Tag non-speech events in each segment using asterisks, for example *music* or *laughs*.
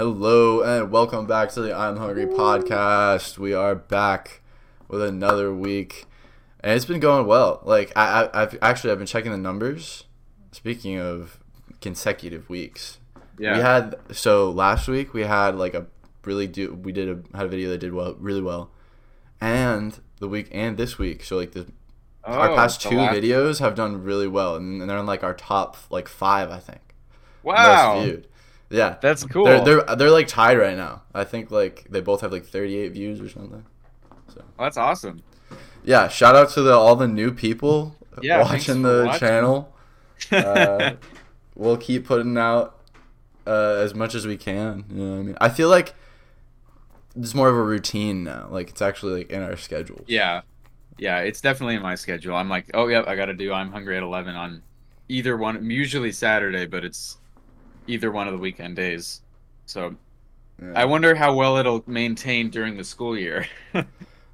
Hello and welcome back to the I'm Hungry podcast. We are back with another week, and it's been going well. Like I, I I've actually I've been checking the numbers. Speaking of consecutive weeks, Yeah. we had so last week we had like a really do we did a had a video that did well really well, and the week and this week so like the our Oh, past the two videos have done really well, and they're in like our top like five I think Wow. most viewed. Yeah, That's cool. they're they're they're like tied right now. I think like they both have like 38 views or something. Well, that's awesome. Yeah, shout out to the all the new people Yeah, watching the watching. channel. *laughs* Uh, we'll keep putting out uh, as much as we can. You know what I mean? I feel like it's more of a routine now. Like it's actually like in our schedule. yeah. Yeah, it's definitely in my schedule. I'm like, oh, yep, I got to do I'm Hungry at 11 on either one, usually Saturday, but it's either one of the weekend days. So Yeah. I wonder how well it'll maintain during the school year. *laughs*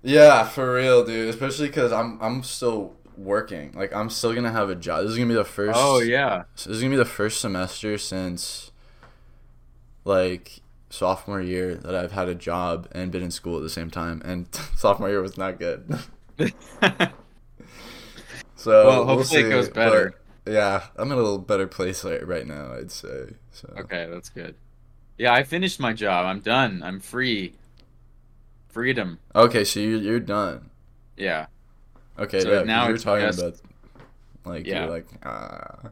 Yeah, for real, dude. Especially because I'm I'm still working. Like I'm still gonna have a job. This is gonna be the first. oh, yeah. This is gonna be the first semester since like sophomore year that I've had a job and been in school at the same time, and *laughs* sophomore year was not good. *laughs* So Well, we'll hopefully it goes better. but, yeah, I'm in a little better place right, right now. I'd say. So okay, that's good. Yeah, I finished my job. I'm done. I'm free. Freedom. Okay, so you you're done. Yeah. Okay, So yeah, now you were talking just- about like Yeah. you're like ah.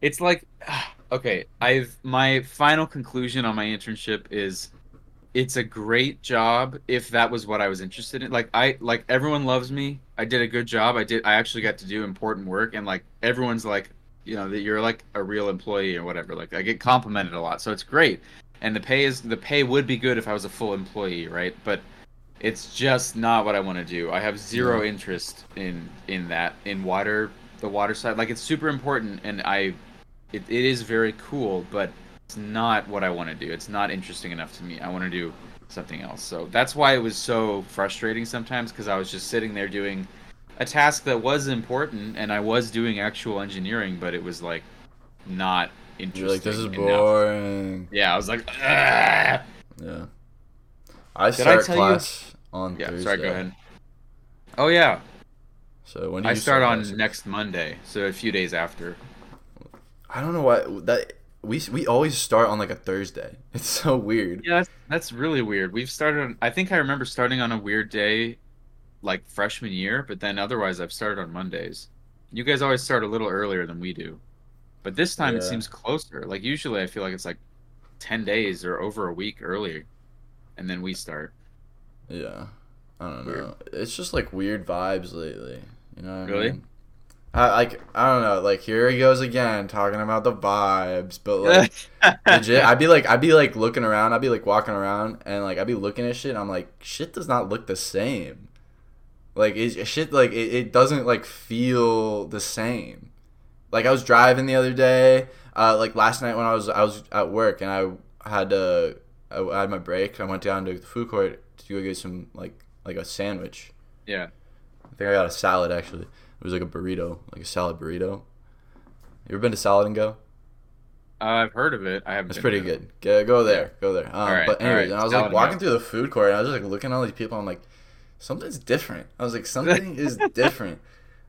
it's like *sighs* okay i've my final conclusion on my internship is it's a great job if that was what i was interested in. Like i like everyone loves me. I did a good job. I did i actually got to do important work and like everyone's like you know that you're like a real employee or whatever. Like i get complimented a lot so it's great. And the pay is the pay would be good if i was a full employee right? But it's just not what i want to do. I have zero interest in in that in water the water side. Like it's super important and i it, it is very cool but it's not what i want to do it's not interesting enough to me i want to do something else so that's why it was so frustrating sometimes because i was just sitting there doing a task that was important and i was doing actual engineering but it was like not interesting You're like this is enough. boring. yeah i was like. Yeah. I Did I start tell you- class on yeah Thursday. sorry go ahead oh yeah So when do i you start on next monday so a few days after I don't know why that we we always start on like a Thursday. *laughs* It's so weird. Yeah, that's, that's really weird. We've started on, I think I remember starting on a weird day like freshman year, but then otherwise I've started on Mondays. You guys always start a little earlier than we do. But this time it seems closer. Like usually I feel like it's like 10 days or over a week earlier and then we start. Yeah. I don't Weird. know. It's just like weird vibes lately. You know what I Really? mean? I like I don't know, like here he goes again talking about the vibes, but like *laughs* legit I'd be like I'd be like looking around, I'd be like walking around and like I'd be looking at shit and I'm like shit does not look the same. Like it shit like it, it doesn't like feel the same. Like I was driving the other day, uh like last night when I was I was at work and I had to I had my break. I went down to the food court to go get some like like a sandwich. yeah. I think I got a salad actually. It was like a burrito, like a salad burrito. You ever been to Salad and Go? Uh, I've heard of it. I haven't It's pretty good. Go, go there. Go there. Um, but anyways, alright, and I was Salad like walking through the food court, and I was just like looking at all these people. I'm like, something's different. I was like, *laughs* something is different.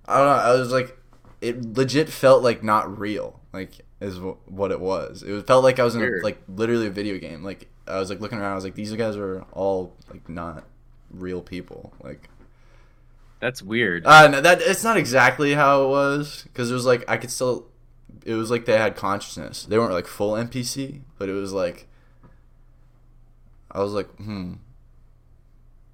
I don't know. I was like, it legit felt like not real. Like is wh- what it was. It felt like I was in a, like literally a video game. Like I was like looking around. I was like, these guys are all like not real people. Like That's weird. uh, no, that it's not exactly how it was because it was like I could still. It was like they had consciousness. They weren't like full NPC, but it was like. I was like, hmm.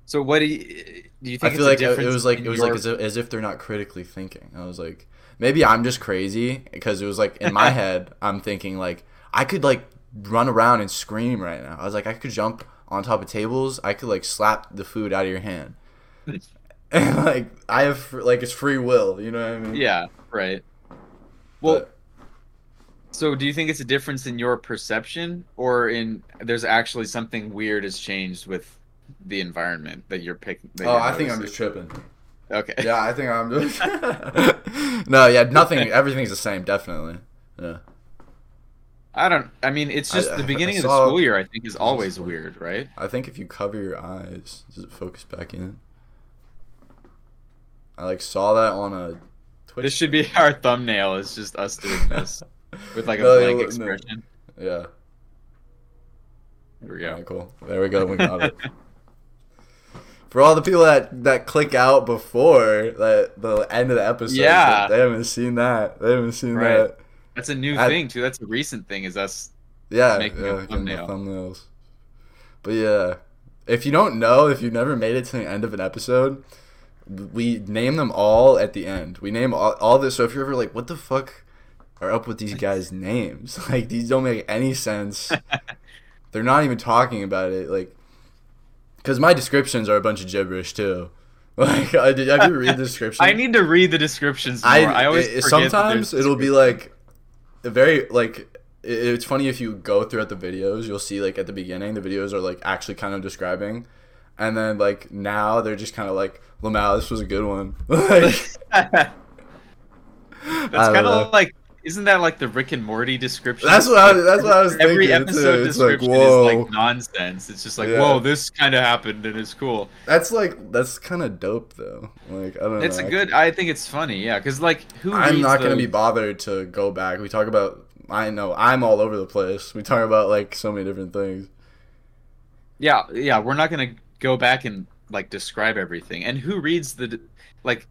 so what do you do you I feel like it was like it was your- like as if, as if they're not critically thinking. I was like, maybe I'm just crazy because it was like in my *laughs* head I'm thinking like I could like run around and scream right now. I was like I could jump on top of tables. I could like slap the food out of your hand. *laughs* And *laughs* like I have like it's free will, you know what I mean? Yeah, right. Well, But- So do you think it's a difference in your perception or in there's actually something weird has changed with the environment that you're picking? that oh, you're I think I'm just tripping. Okay. Yeah, I think I'm just. *laughs* *laughs* no, yeah, nothing. Everything's the same, definitely. Yeah. I don't. I mean, it's just I- the I beginning of the saw- school year. I think is always weird, right? I think if you cover your eyes, does it focus back in? I like saw that on a Twitch. This should be our thumbnail. It's just us doing *laughs* this with like a No, blank no. expression. Yeah. There we Yeah. go. Cool. There we go. We got it. *laughs* For all the people that that click out before that the end of the episode, Yeah. they haven't seen that. They haven't seen Right. that. That's a new I- thing too. That's a recent thing. Is us. Yeah, Making a yeah, the thumbnail. thumbnails. But yeah, if you don't know, if you've never made it to the end of an episode, we name them all at the end. We name all, all this. So if you're ever like, what the fuck are up with these guys' names? *laughs* Like these don't make any sense. *laughs* They're not even talking about it. Like, because my descriptions are a bunch of gibberish too. *laughs* Like, I did. Have you read the description? I need to read the descriptions more. I, I, always it- sometimes it'll be like a very like it- it's funny if you go throughout the videos you'll see like at the beginning the videos are like actually kind of describing and then like now they're just kind of like Lamau this was a good one *laughs* like, *laughs* That's kind of like, isn't that like the Rick and Morty description? that's what I, that's what I was thinking Every too. episode it's like description whoa is like nonsense. It's just like, Yeah. whoa, this kind of happened and it's cool. that's like that's kind of dope though like I don't It's know a I good. I think it's funny, yeah, because like who? I'm not gonna be bothered to go back. We talk about. I know I'm all over the place. We talk about like so many different things. Yeah, yeah, we're not gonna go back and like describe everything. And who reads the like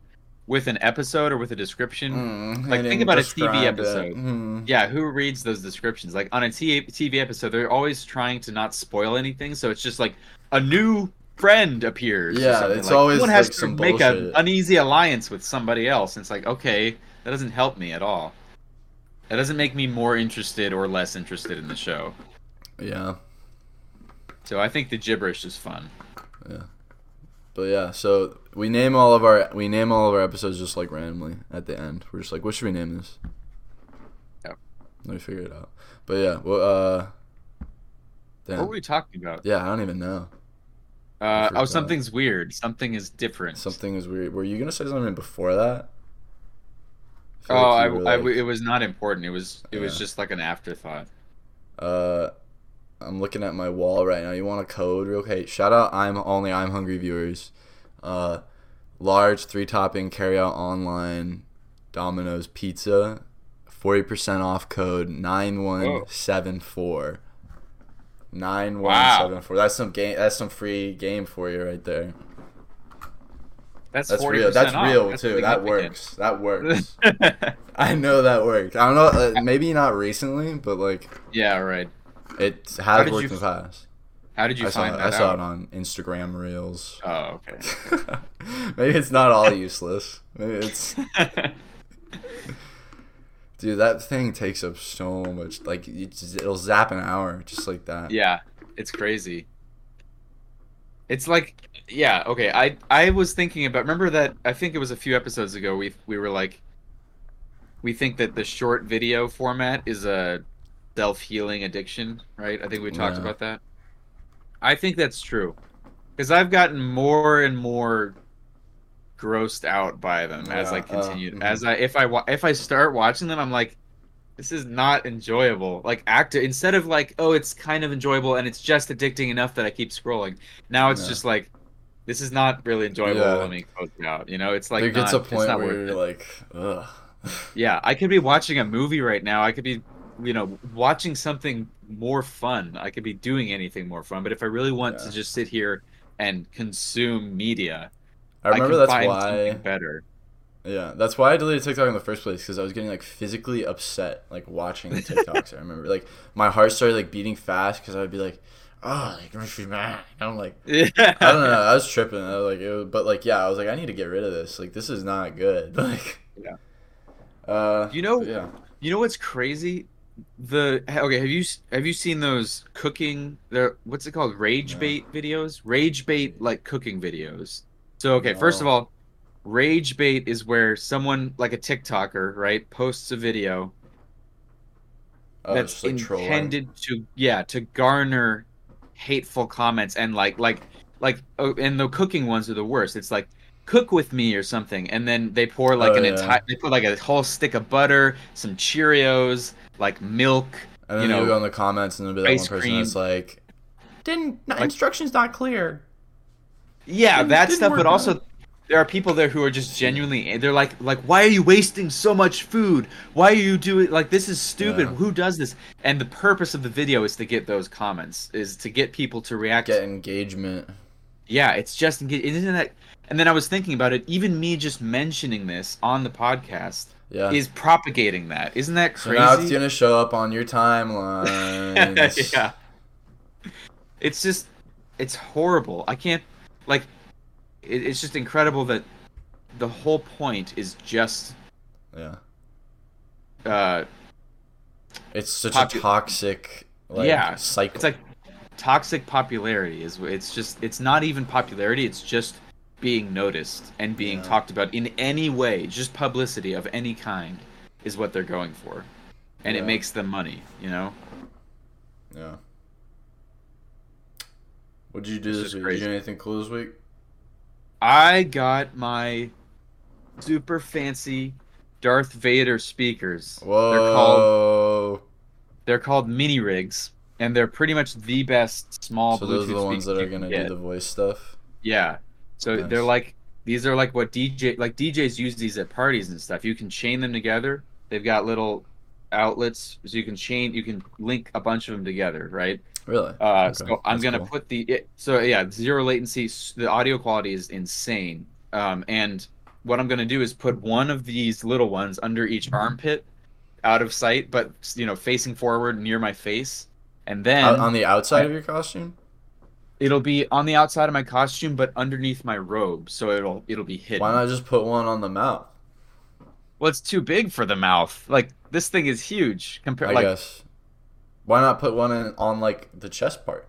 with an episode or with a description? Mm, Like, think about a TV episode. Mm. Yeah, who reads those descriptions? Like on a T- TV episode, they're always trying to not spoil anything, so it's just like a new friend appears. Yeah, it's Like, always, someone has like, to some make an uneasy alliance with somebody else. And it's like, okay, that doesn't help me at all. That doesn't make me more interested or less interested in the show. Yeah, So I think the gibberish is fun. Yeah. But yeah. So we name all of our we name all of our episodes just like randomly at the end. We're just like, what should we name this? Yep. Let me figure it out. But yeah, well, uh, damn. What were we talking about? yeah, I don't even know. Uh, oh, something's weird. Something is different. Something is weird. Were you gonna say something before that? I Oh, like I, were, I- it was not important. It was it was just like an afterthought. Uh, I'm looking at my wall right now. You want a code real quick? Shout out! I'm only I'm hungry viewers. Uh, large three topping carry out online Domino's pizza, forty percent off code nine one seven four. Nine one seven four. That's some game. That's some free game for you right there. That's That's 40% real. That's off. real That's too. That works. That works. *laughs* I know that worked. I don't know. Uh, maybe not recently, but like yeah, right. It has worked you in the past. How did you I saw, find it, that I saw out? it on Instagram Reels. Oh, okay. *laughs* Maybe it's not all useless. Maybe it's *laughs* dude. That thing takes up so much. Like it'll zap an hour just like that. yeah, it's crazy. It's like, yeah, okay. I I was thinking about. Remember that? I think it was a few episodes ago. We we were like, we think that the short video format is a self healing addiction, right? I think we talked Yeah. about that. I think that's true, because I've gotten more and more grossed out by them as I Yeah, uh, continue. mhm. As I if I wa- if I start watching them, I'm like, this is not enjoyable. Like actor instead of like, oh, it's kind of enjoyable and it's just addicting enough that I keep scrolling. Now it's Yeah. just like, this is not really enjoyable. Yeah. Let me close it out. You know, it's like there gets not, a it's point not where you're it. like, ugh. *laughs* Yeah, I could be watching a movie right now. I could be, you know, watching something more fun. I could be doing anything more fun. But if I really want Yeah. to just sit here and consume media, I remember can that's find why. better. Yeah, that's why I deleted TikTok in the first place because I was getting like physically upset like watching the *laughs* TikToks. I remember like my heart started like beating fast because I'd be like, oh, like makes me mad. I'm like, *laughs* Yeah. I don't know. I was tripping. I was like, it was, but like, yeah, I was like, I need to get rid of this. Like, this is not good. *laughs* Like, Yeah. Uh, You know- yeah. You know what's crazy? The okay, have you have you seen those cooking? The what's it called? Rage No. bait videos. Rage bait like cooking videos. So okay, first of all, rage bait is where someone like a TikToker right posts a video Oh, that's just, like, trolling. intended to yeah to garner hateful comments and like like like oh, and the cooking ones are the worst. It's like cook with me or something, and then they pour like Oh, an yeah. entire they put like a whole stick of butter, some Cheerios, like milk, And then you know, you'll go in the comments and there'll be that one person cream. that's like, "Didn't Like- instructions not clear." yeah, Didn't- that didn't stuff. But out. also, there are people there who are just genuinely. They're like, like, why are you wasting so much food? Why are you doing like this? Is stupid. Yeah. Who does this? And the purpose of the video is to get those comments, is to get people to react. Get engagement. Yeah, it's just isn't that. And then I was thinking about it. Even me just mentioning this on the podcast Yeah. is propagating that. Isn't that so crazy? now it's gonna show up on your *laughs* timeline. yeah. It's just, it's horrible. I can't, like, it, it's just incredible that the whole point is just, yeah. uh, It's such Popu- a toxic like Yeah, cycle. it's like toxic popularity is. It's just, it's not even popularity. It's just being noticed and being Yeah. talked about in any way. Just publicity of any kind is what they're going for, and it makes them money. You know. yeah. What did you do this week? Did you do anything cool this week? I got my super fancy Darth Vader speakers. Whoa. They're called they're called mini rigs, and they're pretty much the best small so Bluetooth those are the ones that are gonna do the voice stuff. Yeah. So Nice. they're like these are like what DJ like DJs use these at parties and stuff. You can chain them together. They've got little outlets so you can chain you can link a bunch of them together, right? Really? Uh, Okay, so I'm that's gonna cool. put the it, so yeah zero latency. The audio quality is insane. Um, and what I'm gonna do is put one of these little ones under each armpit, out of sight, but you know facing forward near my face, and then on the outside of your costume? It'll be on the outside of my costume, but underneath my robe, so it'll it'll be hidden. Why not just put one on the mouth? Well, it's too big for the mouth. Like this thing is huge compared. I Like guess. Why not put one in, on like the chest part?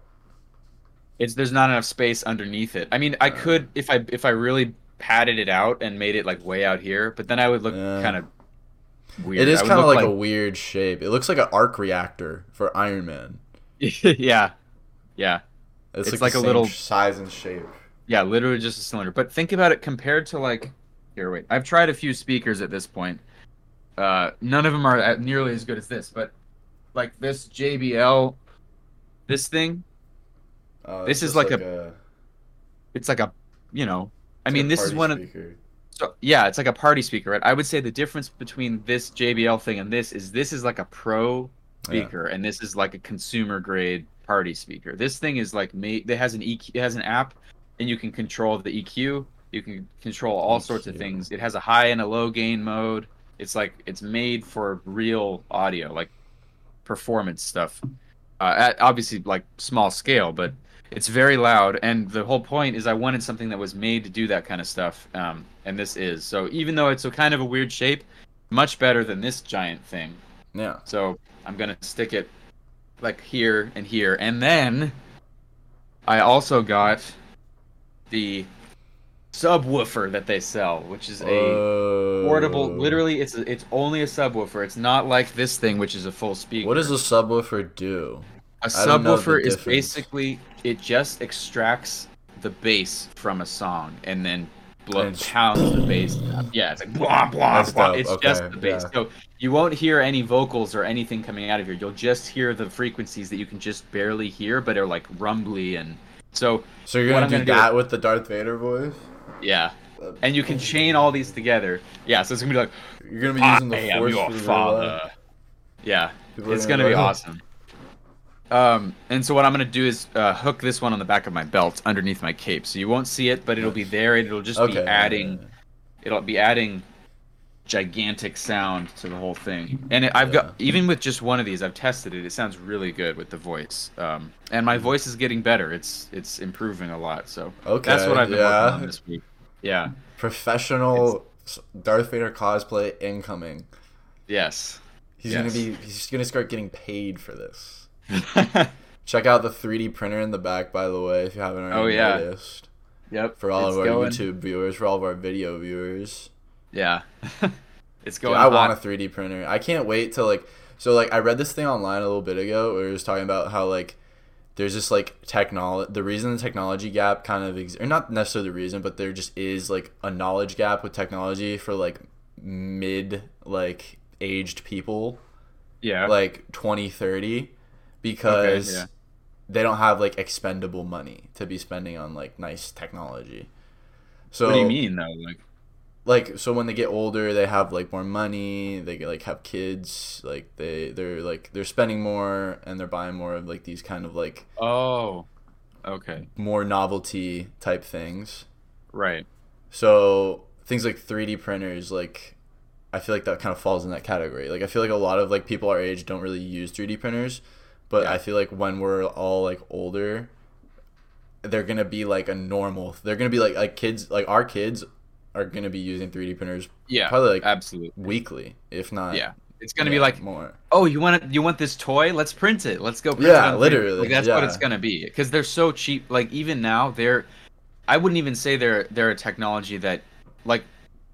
it's there's not enough space underneath it. I mean, I Uh. could if I if I really padded it out and made it like way out here, but then I would look Yeah. kind of weird. It is kind of look like, a weird shape. It looks like an arc reactor for Iron Man. *laughs* yeah, yeah, It's, It's like, like a little- size and shape. yeah. Literally just a cylinder. But think about it compared to like here. Wait, I've tried a few speakers at this point. Uh, none of them are nearly as good as this, but like this JBL, this thing, Uh, This is like, like it's like a, you know, I mean, this is one of. So yeah, it's like a party speaker, right? I would say the difference between this JBL thing and this is this is like a pro speaker, and this is like a consumer grade party speaker. This thing is like made. It has an EQ, it has an app, and you can control the EQ. You can control all sorts of things. It has a high and a low gain mode. It's like it's made for real audio, like performance stuff. Uh, at obviously like small scale, but it's very loud. And the whole point is I wanted something that was made to do that kind of stuff. Um, and this is so even though it's a kind of a weird shape, much better than this giant thing. Yeah. So I'm gonna stick it like here and here, and then I also got the subwoofer that they sell, which is a portable. Oh. Literally, it's a, it's only a subwoofer. It's not like this thing, which is a full speaker. What does a subwoofer do? A I don't know the subwoofer is difference. basically it just extracts the bass from a song and then blow, And it's- pounds the bass. Yeah, it's like blah blah That's blah. dope, It's okay, just the bass. yeah. So you won't hear any vocals or anything coming out of here. You'll just hear the frequencies that you can just barely hear, but are like rumbly and so So you're gonna do gonna do that with the Darth Vader voice? yeah. And you can chain all these together. Yeah, so it's gonna be like You're gonna be using the am force your father. life? Yeah, it's gonna be awesome. Um, and so what I'm gonna do is uh, hook this one on the back of my belt underneath my cape, so you won't see it, but it'll be there. and It'll just Okay. be adding, it'll be adding gigantic sound to the whole thing. And it, I've got even with just one of these, I've tested it. It sounds really good with the voice. Um, and my voice is getting better. It's it's improving a lot. So Okay. that's what I've been yeah. working on this week. Yeah. Professional s Darth Vader cosplay incoming. Yes. He's gonna be. He's gonna start getting paid for this. *laughs* Check out the 3D printer in the back, by the way, if you haven't already Oh, yeah. noticed. yep. For all of our going- YouTube viewers, for all of our video viewers. Yeah. *laughs* it's going. Dude. I want a 3D printer. I can't wait to like. So like, I read this thing online a little bit ago where it was talking about how like there's this like technology. The reason the technology gap kind of exists, or not necessarily the reason, but there just is like a knowledge gap with technology for like mid like aged people. Yeah. like 2030 because yeah. they don't have like expendable money to be spending on like nice technology. So what do you mean though? Like like so when they get older they have like more money they like have kids like they they're like they're spending more and they're buying more of like these kind of like oh, okay, more novelty type things right. so things like 3d printers like i feel like that kind of falls in that category like i feel like a lot of like people our age don't really use 3d printers but Yeah. i feel like when we're all like older they're gonna be like a normal they're gonna be like like kids like our kids are gonna be using 3d printers Yeah, Probably, like, absolutely. weekly if not Yeah, it's gonna be like, more oh, you want you want this toy? Let's print it. Let's go. Print Yeah, it literally, Like, that's what it's gonna be because they're so cheap. Like even now, they're. I wouldn't even say they're they're a technology that, like,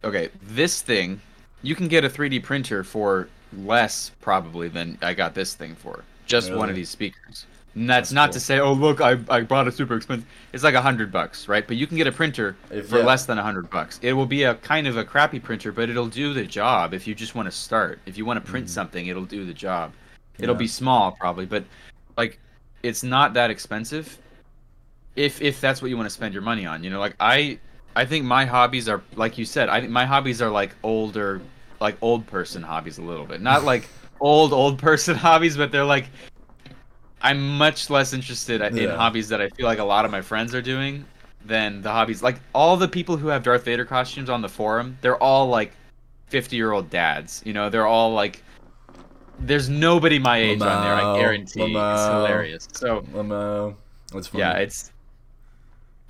okay, this thing, you can get a 3D printer for less probably than I got this thing for. Just one of these speakers. And that's, That's not cool. to say, oh look, I, I bought a super expensive. It's like a hundred bucks, right? But you can get a printer If- for yeah. less than a hundred bucks. It will be a kind of a crappy printer, but it'll do the job if you just want to start. If you want to print something, it'll do the job. It'll Mm-hmm. Be small probably, but like it's not that expensive. If if that's what you want to spend your money on, you know, like I I think my hobbies are like you said. I think my hobbies are like older, like old person hobbies a little bit. Not like old old person *laughs* hobbies, but they're like I'm much less interested in Yeah. hobbies that I feel like a lot of my friends are doing than the hobbies. Like all the people who have Darth Vader costumes on the forum, they're all like 50 year old dads. You know, they're all like. There's nobody my age on there. I guarantee. It's hilarious. So Lamo. That's funny. yeah, it's.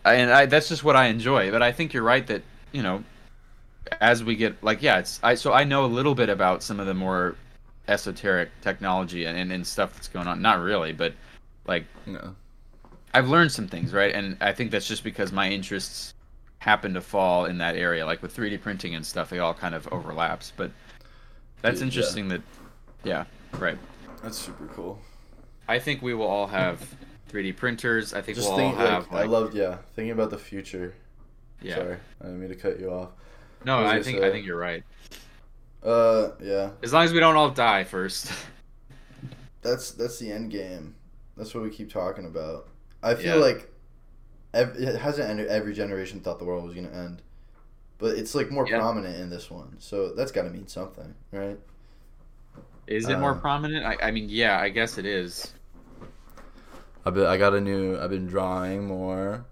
And I, that's just what I enjoy. But I think you're right that you know, as we get like yeah, it's I so I know a little bit about some of the more esoteric technology and, and, and stuff that's going on. Not really, but like Yeah. I've learned some things, right? And I think that's just because my interests happen to fall in that area. Like with 3D printing and stuff, they all kind of overlaps. But that's yeah. interesting that, yeah, right. That's super cool. I think we will all have 3D printers. I think Just we'll think, all have like, like, I love, yeah, thinking about the future. yeah. Sorry, I didn't mean to cut you off. No, I I think say? I think you're right. Uh, yeah, As long as we don't all die first. that's that's the end game. That's what we keep talking about. I feel Yeah. like ev- it hasn't ended. Every generation thought the world was gonna end, but it's like more Yeah. prominent in this one. So that's got to mean something, right? Is it more Uh, prominent? I, I mean, yeah, I guess it is. I've been, I got a new. I've been drawing more.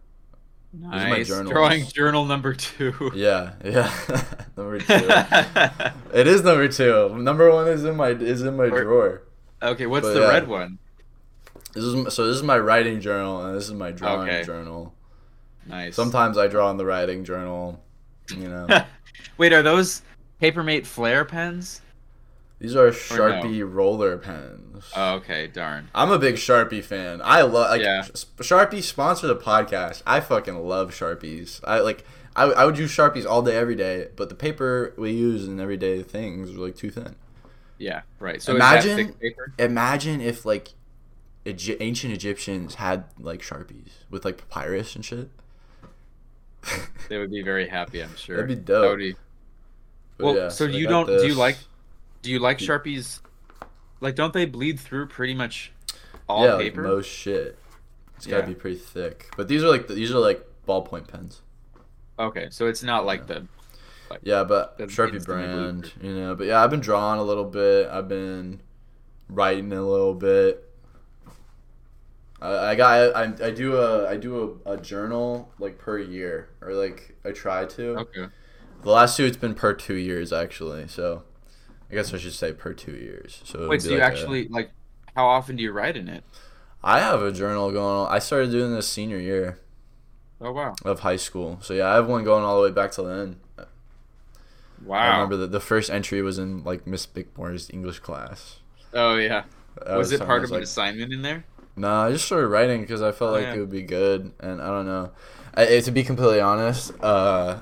Is my Nice. Drawing journal number two. Yeah, yeah. *laughs* number two. *laughs* it is number two. Number one is in my is in my Or- drawer. okay, what's But the yeah. red one? This is so. This is my writing journal, and this is my drawing Okay. journal. Nice. Sometimes I draw in the writing journal. You know, *laughs* Wait, are those Papermate Flair pens? These are Sharpie roller pens. Oh, okay, darn. I'm a big Sharpie fan. I love like Yeah. Sharpie sponsor the podcast. I fucking love Sharpies. I like. I, I would use Sharpies all day, every day, but the paper we use in everyday things are like too thin. Yeah, right. So Imagine- is that thick paper? Imagine if like Egy- ancient Egyptians had like Sharpies with like papyrus and shit. They would be very happy, I'm sure. *laughs* That'd be That dope. would be- But Well, yeah, so I you don't- do you like- Do you like hmm. Sharpies? Like, don't they bleed through pretty much all yeah, paper? Like most shit. It's gotta Yeah. be pretty thick. But these are like these are like ballpoint pens. Okay, so it's not like the. Yeah, but That's Sharpie brand, you know. But yeah, I've been drawing a little bit. I've been writing a little bit. I, I got I, I do a I do a, a journal like per year or like I try to. Okay. The last two it's been per two years actually. So I guess I should say per two years. So Wait, so you like a- actually like? How often do you write in it? I have a journal going on. I started doing this senior year Oh wow! of high school. So yeah, I have one going all the way back till then. Wow. I remember that the first entry was in like Miss Bickmore's English class. Oh yeah. That was it part was of an assignment in there? No, I just started writing because I felt Oh, like yeah. it would be good, and I don't know. I, to be completely honest, uh,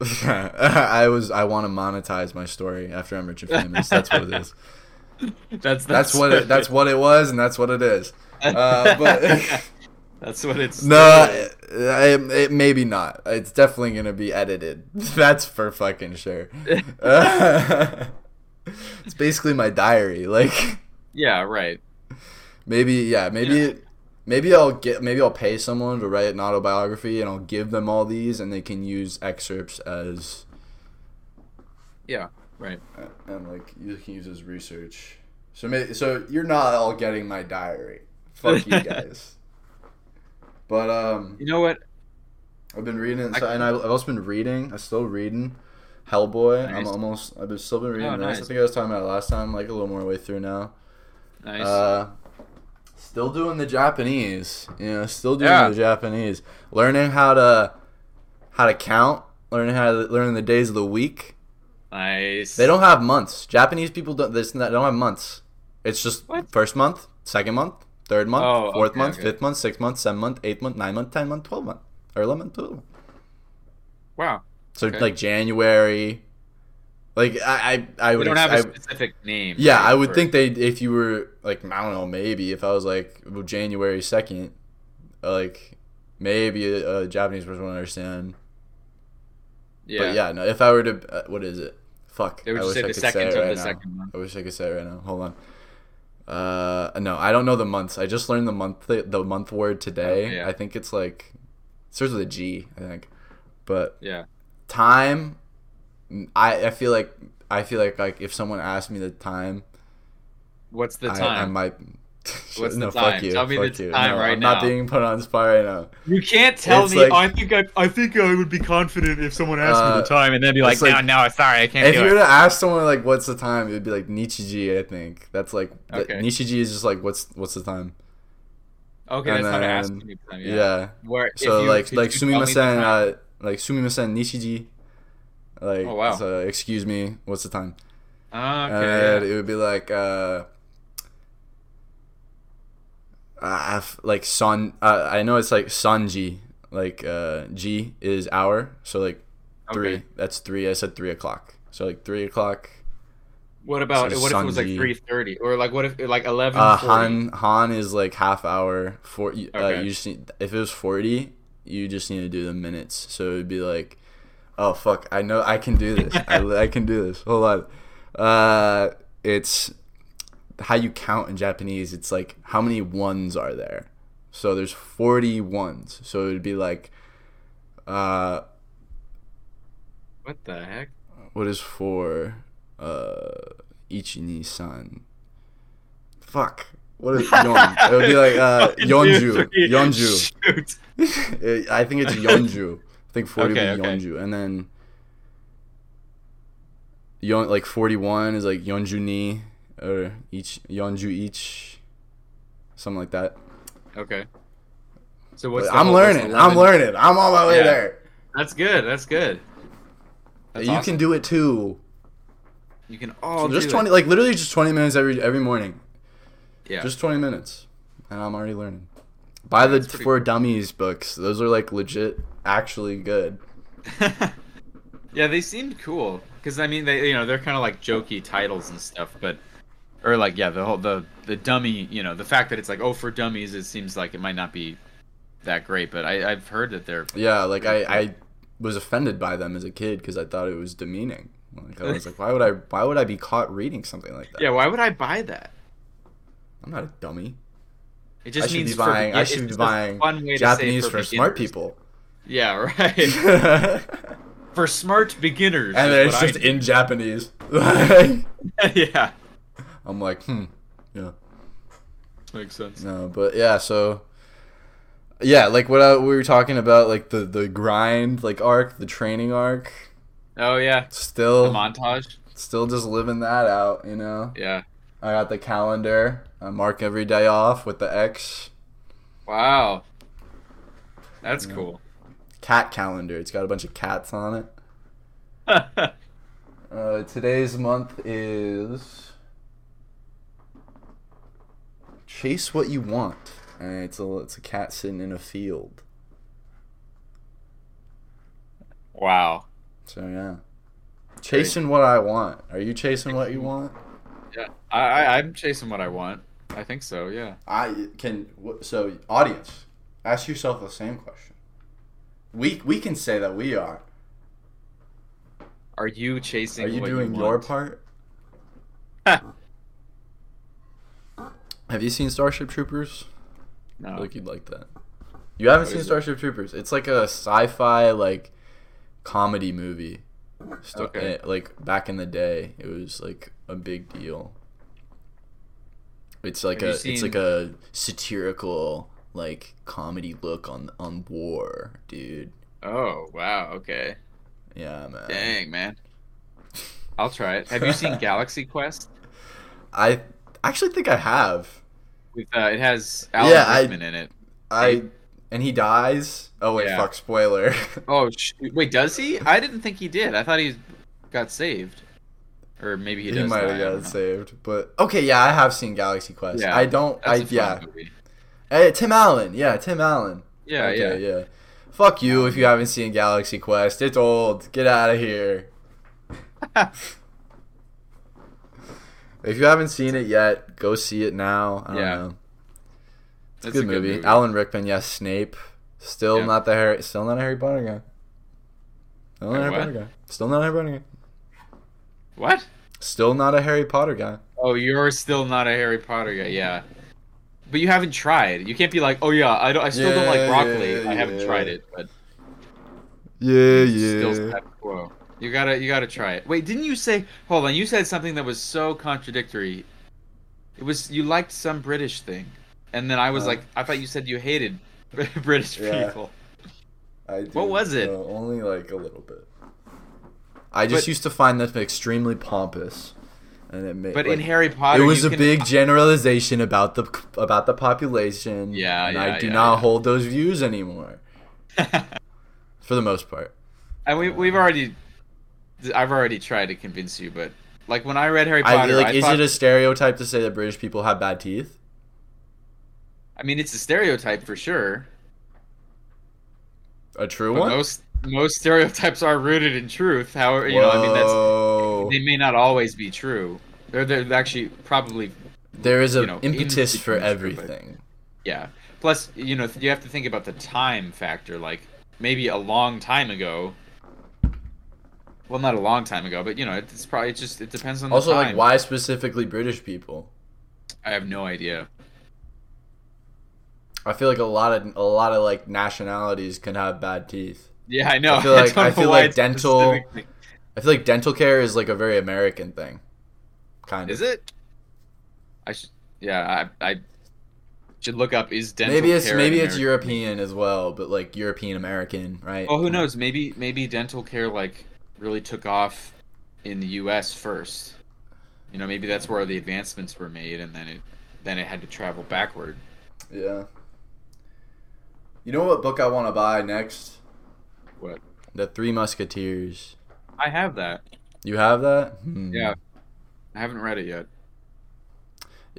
*laughs* I was I want to monetize my story after I'm rich and famous. That's what it is. *laughs* That's That's what it, *laughs* that's what it was, and that's what it is. Uh, but that's what it's. no, it, it, it maybe not. It's definitely gonna be edited. That's for fucking sure. it's basically my diary. Like Yeah, right. maybe yeah, maybe maybe I'll get maybe I'll pay someone to write an autobiography and I'll give them all these and they can use excerpts as Yeah, right. and like you can use as research. So maybe, so you're not all getting my diary. Fuck you *laughs* guys. But um You know what? I've been reading, I- and I've also been reading. I'm still reading Hellboy. I'm almost. I've been still been reading Oh, nice. I think I was talking about it last time. Like a little more way through now. Nice. Uh, still doing the Japanese. You know, still doing Yeah. the Japanese. Learning how to how to count. Learning how to learning the days of the week. nice. They don't have months. Japanese people don't. They don't have months. It's just What? first month, second month, third month, Oh, fourth okay, month, okay. fifth month, sixth month, seventh month, eighth month, ninth month, ten month, twelve month, or eleven month, twelve month. Wow. So Okay. like January, like I I, I We would don't have a specific name. yeah right, I would for- think they if you were like I don't know maybe if I was like well, January second, like maybe a, a Japanese person would understand. Yeah. But yeah, no. If I were to uh, what is it? Fuck. They would I just wish say I the could second it of right the now. second month. I wish I could say it right now. Hold on. Uh no, I don't know the months. I just learned the month the month word today. Okay, yeah. I think it's like it starts with a G, I think. But Yeah. time I I feel like I feel like like if someone asked me the time, What's the time? I might *laughs* What's the no, time? fuck you. Tell me fuck the you. time no, right I'm now. not being put on the spot right now. You can't tell It's me. like- I think I, I think I would be confident if someone asked Uh, me the time, and then be like, like- "No, no, sorry, I can't If you it." were to ask someone like what's the time, it would be like Nichiji, I think. That's like the- Okay. Nichiji is just like what's what's the time? okay, and that's not then- asking me the time. Yeah. Yeah. Where, So you- like like me the sumimasen uh like sumimasen Nichiji. Like Oh, wow. so excuse me, what's the time? Ah, and okay. it would be like uh uh, f- like son uh, I know it's like sanji like uh G is hour so like three Okay. that's three I said three o'clock so like three o'clock What about so what if it was like three thirty or like what if like eleven? uh Han Han is like half hour for uh, Okay. you just need, if it was 40 you just need to do the minutes so it would be like oh fuck. I know I can do this. I, I can do this. Hold on. Uh it's how you count in Japanese it's like how many ones are there? So there's 40 ones. So it would be like uh What the heck? what is for uh Ichi Ni san fuck. What is yon? It would be like uh *laughs* Yonju. Yonju. *laughs* I think it's Yonju. I think 40 Okay, would be okay. Yonju. And then Yon, like 41 is like Yonju ni or each Yonju each something like that. Okay. So what's? I'm learning. I'm learning. I'm on my way Yeah. there. That's good. That's good. That's you awesome. can do it too. You can all So just do 20 It. like literally just 20 minutes every every morning. Yeah. Just 20 minutes. And I'm already learning. Buy the For Dummies books. Those are like legit actually good. *laughs* yeah, they seemed cool because I mean they you know they're kind of like jokey titles and stuff, but or like yeah the whole the the dummy you know the fact that it's like oh for dummies it seems like it might not be that great, but I I've heard that they're Yeah, like I, I was offended by them as a kid because I thought it was demeaning. Like I was like, why would I? Why would I be caught reading something like that? yeah why would I buy that? I'm not a dummy. It I just should means be buying. begin- I should be buying fun way to say Japanese for, smart people. Yeah, *laughs* right. *laughs* for smart beginners. and then it's just in Japanese. *laughs* Yeah, I'm like, hmm, yeah, makes sense. no, but yeah, so. Yeah, like what I, we were talking about, like the the grind, like arc, the training arc. Oh yeah, the Still, montage. still just living that out, you know. Yeah. I got the calendar. I mark every day off with the X. Wow. That's cool. Cat calendar. It's got a bunch of cats on it. *laughs* Uh, today's month is chase what you want, and it's a it's a cat sitting in a field. wow. So yeah, chasing what I want. Are you chasing what you want? Yeah, I, I I'm chasing what I want. I think so. Yeah. I can. So audience, ask yourself the same question. We we can say that we are. Are you chasing? Are you doing you your part? Have you seen Starship Troopers? I no. feel like you'd like that. You haven't What seen is it? Starship Troopers? It's like a sci-fi like comedy movie. Okay. eh, like back in the day, it was like a big deal. It's like Have a you it's like a satirical like comedy look on on war, dude. Oh wow. Okay. Yeah, man. Dang man. I'll try it. Have you seen *laughs* Galaxy Quest? I actually think I have. With uh, it has Alan Yeah, I- Rickman in it. I and he dies. Oh wait, Yeah. fuck, spoiler. *laughs* Oh sh- wait, does he? I didn't think he did. I thought he got saved, or maybe he he, might have I don't gotten saved, but okay, yeah, I have seen Galaxy Quest. Yeah, I don't. I a yeah. movie. Hey, Tim Allen. Yeah, Tim Allen. Yeah, okay, yeah. yeah. Fuck you if you haven't seen Galaxy Quest. It's old. Get out of here. *laughs* If you haven't seen it yet, go see it now. I don't Yeah. know. It's a That's good, movie. Alan Rickman, yes. Snape, still Yeah. not the Harry, still not a Harry Potter guy. Still not a Harry? Potter guy. Still not a Harry Potter guy. What? Still not a Harry Potter guy. Oh, you're still not a Harry Potter guy. Yeah. But you haven't tried. You can't be like, oh yeah, I don't. I still don't like broccoli. yeah, I haven't yeah. tried it, but Yeah, still status quo. You gotta, you gotta try it. Wait, didn't you say? Hold on, you said something that was so contradictory. It was you liked some British thing, and then I was Uh. like, I thought you said you hated *laughs* British Yeah. people. I do, What was it? only like a little bit. I just But- used to find them extremely pompous, and it made. But like, in Harry Potter, it was a can- big generalization about the about the population. Yeah, and yeah, I do yeah, not yeah. hold those views anymore, *laughs* for the most part. and we we've already, I've already tried to convince you, but like when I read Harry I Potter, like. I is thought, it a stereotype to say that British people have bad teeth? I mean, it's a stereotype for sure. A true But one. most most stereotypes are rooted in truth. However, you know, I mean, that's they may not always be true. They're they're actually probably there is an know, impetus for everything. yeah. Plus, you know, you have to think about the time factor. Like maybe a long time ago. Well, not a long time ago, but you know, it's probably it's just it depends on the Also, like, why specifically British people? I have no idea. I feel like a lot of a lot of like nationalities can have bad teeth. Yeah, I know. I feel *laughs* like- don't I feel like dental- I feel like dental care is like a very American thing. Kind of. Is it? I should. Yeah, I I should look up. Is dental maybe it's care maybe it's European as well, but like European American, right? Well, who knows? Maybe maybe dental care like really took off in the U.S. first. You know, maybe that's where the advancements were made, and then it then it had to travel backward. Yeah. You know what book I want to buy next? What? The Three Musketeers. I have that. You have that? Hmm. Yeah, I haven't read it yet.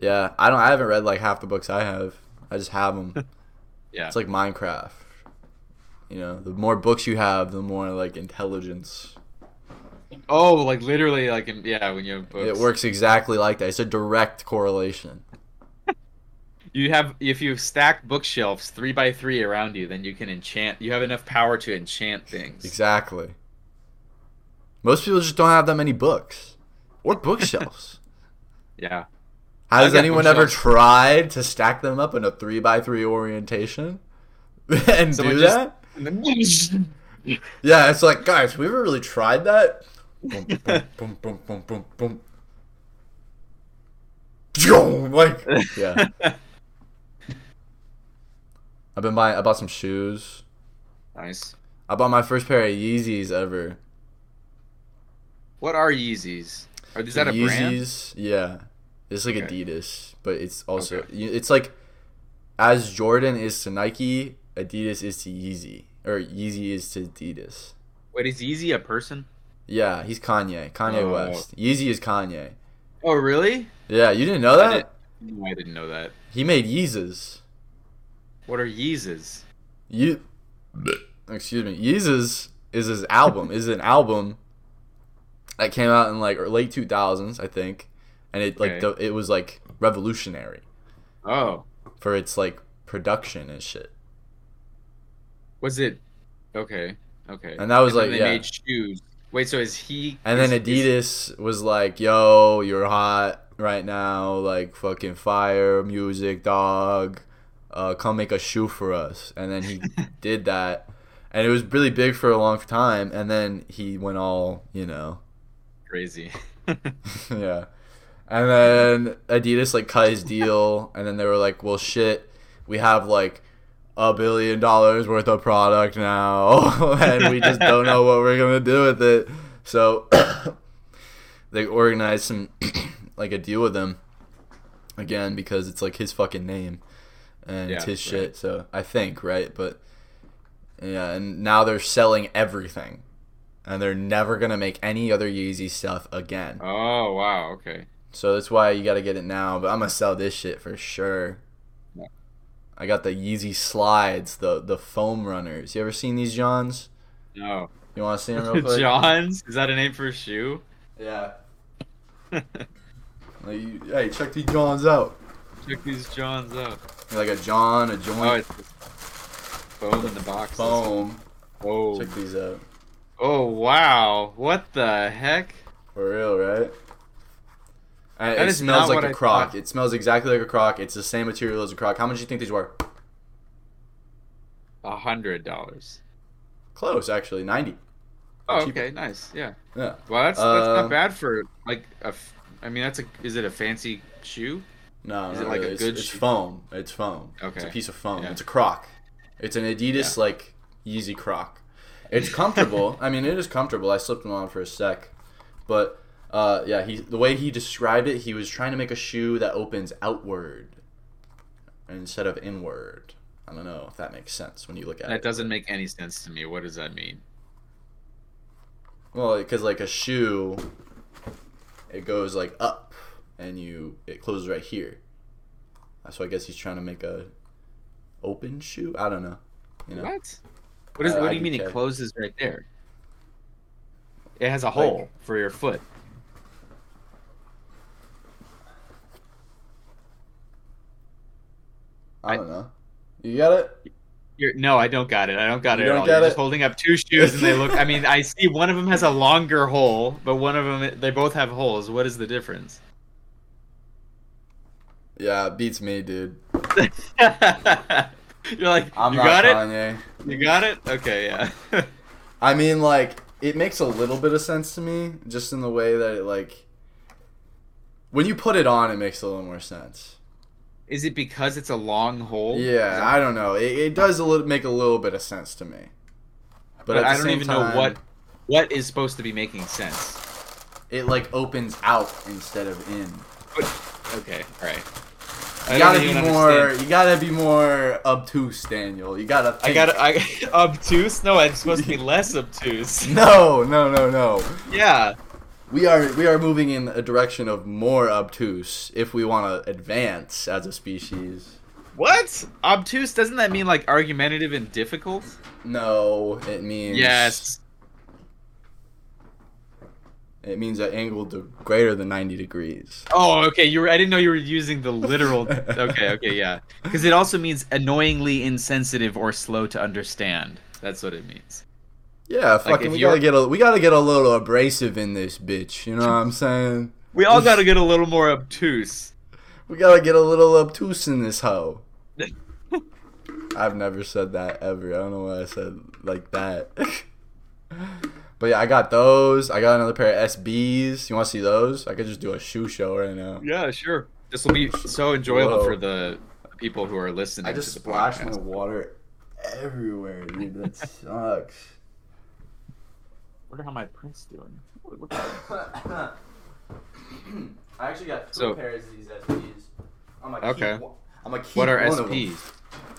Yeah, I don't. I haven't read like half the books I have. I just have them. *laughs* Yeah. It's like Minecraft. You know, the more books you have, the more like intelligence. oh, like literally, like in, yeah, when you have books. It works exactly like that. It's a direct correlation. You have if you stack bookshelves three by three around you, then you can enchant. You have enough power to enchant things. Exactly. Most people just don't have that many books or *laughs* bookshelves. Yeah. Has anyone ever tried to stack them up in a three by three orientation *laughs* and Someone do just- that? *laughs* And then- Yeah, it's like, guys, we ever really tried that? Boom, boom, boom, boom, boom, boom, boom. Like, yeah. I've been buying. I bought some shoes. nice. I bought my first pair of Yeezys ever. What are Yeezys? Are is that a brand? Yeezys, yeah. It's like Okay. Adidas, but it's also Okay. it's like as Jordan is to Nike, Adidas is to Yeezy, or Yeezy is to Adidas. Wait, is Yeezy a person? Yeah, he's Kanye. Kanye Oh. West. Yeezy is Kanye. Oh, really? Yeah, you didn't know I that? No, I didn't know that. He made Yeezys. What are Yeezys? You, excuse me. Yeezus is his album. is an album that came out in like late two thousands, I think, and it like Okay. the, it was like revolutionary Oh, for its like production and shit. was it? Okay, okay. And that was then like, they yeah. made shoes. Wait, so is he? And then is- is- Adidas was like, "Yo, you're hot right now, like fucking fire music, dog. Uh, come make a shoe for us." And then he *laughs* did that, and it was really big for a long time. And then he went all, you know, crazy. *laughs* *laughs* yeah. And then Adidas like cut his deal, and then they were like, "Well, shit, we have like a billion dollars worth of product now, and we just don't know what we're gonna do with it." So *coughs* they organized some *coughs* like a deal with him again because it's like his fucking name and it's Yeah, his right. shit. So I think right, but yeah, and now they're selling everything. And they're never gonna make any other Yeezy stuff again. oh wow. Okay. So that's why you gotta get it now. But I'm gonna sell this shit for sure. Yeah. I got the Yeezy slides, the the foam runners. You ever seen these Johns? No. You want to see them real *laughs* quick? Johns? Is that a name for a shoe? Yeah. *laughs* Like, you- hey, check these Johns out. Check these Johns out. Like a John, a joint, Oh, it's foam in the box. foam. Whoa. Check these out. Oh wow. What the heck? For real, right? And That it smells like a I croc. thought. It smells exactly like a croc. It's the same material as a croc. How much do you think these were? A hundred dollars. Close, actually. Ninety. Oh, Cheaper. okay, nice. Yeah. Yeah. Well, that's that's Uh, not bad for like a. f- I mean, that's a. Is it a fancy shoe? No, Is not it like really. It's- good It's, shoe? foam. It's foam. It's a piece of foam. Yeah. It's a croc. It's an Adidas like Yeezy croc. It's comfortable. *laughs* I mean, it is comfortable. I slipped them on for a sec, but uh, yeah, he the way he described it, he was trying to make a shoe that opens outward instead of inward. I don't know if that makes sense when you look at it. That doesn't make any sense to me. What does that mean? Well, because like a shoe, it goes like up, and you it closes right here. So I guess he's trying to make a open shoe. I don't know. You know. What? What is? Uh, what do you mean it closes right there? It has a hole for your foot. I don't know. You got it? You're, no, I don't got it. I don't got You it at don't all. get You're it? just holding up two shoes, and they look. I mean, I see one of them has a longer hole, but one of them they both have holes. What is the difference? Yeah, beats me, dude. *laughs* You're like, I'm you not got it. Kanye. You got it. Okay, yeah. *laughs* I mean, like, it makes a little bit of sense to me, just in the way that it like. When you put it on, it makes a little more sense. is it because it's a long hole? Yeah, I don't know. It, it does a little make a little bit of sense to me. But, but I don't even time, know what what is supposed to be making sense. it like opens out instead of in. But, okay, all right. You I gotta be more. understand. You gotta be more obtuse, Daniel. You gotta. I gotta. I *laughs* obtuse. No, it's supposed to be *laughs* less obtuse. No, no, no, no. Yeah. We are we are moving in a direction of more obtuse if we want to advance as a species. What? Obtuse? Doesn't that mean like argumentative and difficult? No, it means Yes. It means an angle to greater than ninety degrees. Oh, okay. You were. I didn't know you were using the literal. okay, okay, yeah. *laughs* Because it also means annoyingly insensitive or slow to understand. That's what it means. Yeah, fucking. if we you're- gotta get a we gotta get a little abrasive in this bitch. You know what I'm saying? *laughs* We all got to get a little more obtuse. We gotta get a little obtuse in this hoe. *laughs* I've never said that ever. I don't know why I said like that. But yeah, I got those. I got another pair of SBs. You want to see those? I could just do a shoe show right now. Yeah, sure. This will be so enjoyable Whoa. for the people who are listening. I just to the splashed my water everywhere, dude. That *laughs* sucks. wonder how my print's doing. Look at that. I actually got two So- pairs of these SBs. I'm gonna Okay. Keep, I'm gonna keep What are one of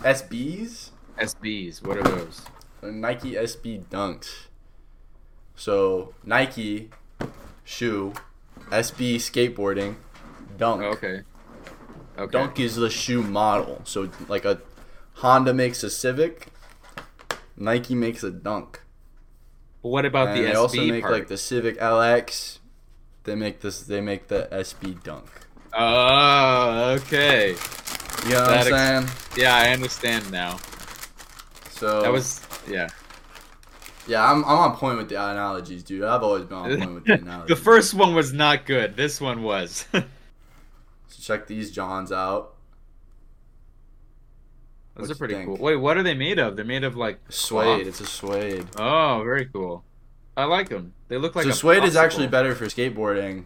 SBs? SBs. What are those? They're Nike SB Dunks. So Nike shoe, SB skateboarding, Dunk. Oh, okay. Okay. Dunk is the shoe model. So like a Honda makes a Civic, Nike makes a Dunk. But what about and the they SB also make part? like the Civic LX. They make this. They make the SB Dunk. Oh, okay. You know what I'm ex- saying? Yeah, I understand now. So That was yeah. Yeah, I'm, I'm on point with the analogies, dude. I've always been on point with the *laughs* analogies. the first one was not good. This one was. *laughs* So check these Johns out. Those What are pretty cool. Wait, what are they made of? They're made of like Suede. cloth. It's a suede. Oh, very cool. I like them. They look like so a suede is actually better for skateboarding,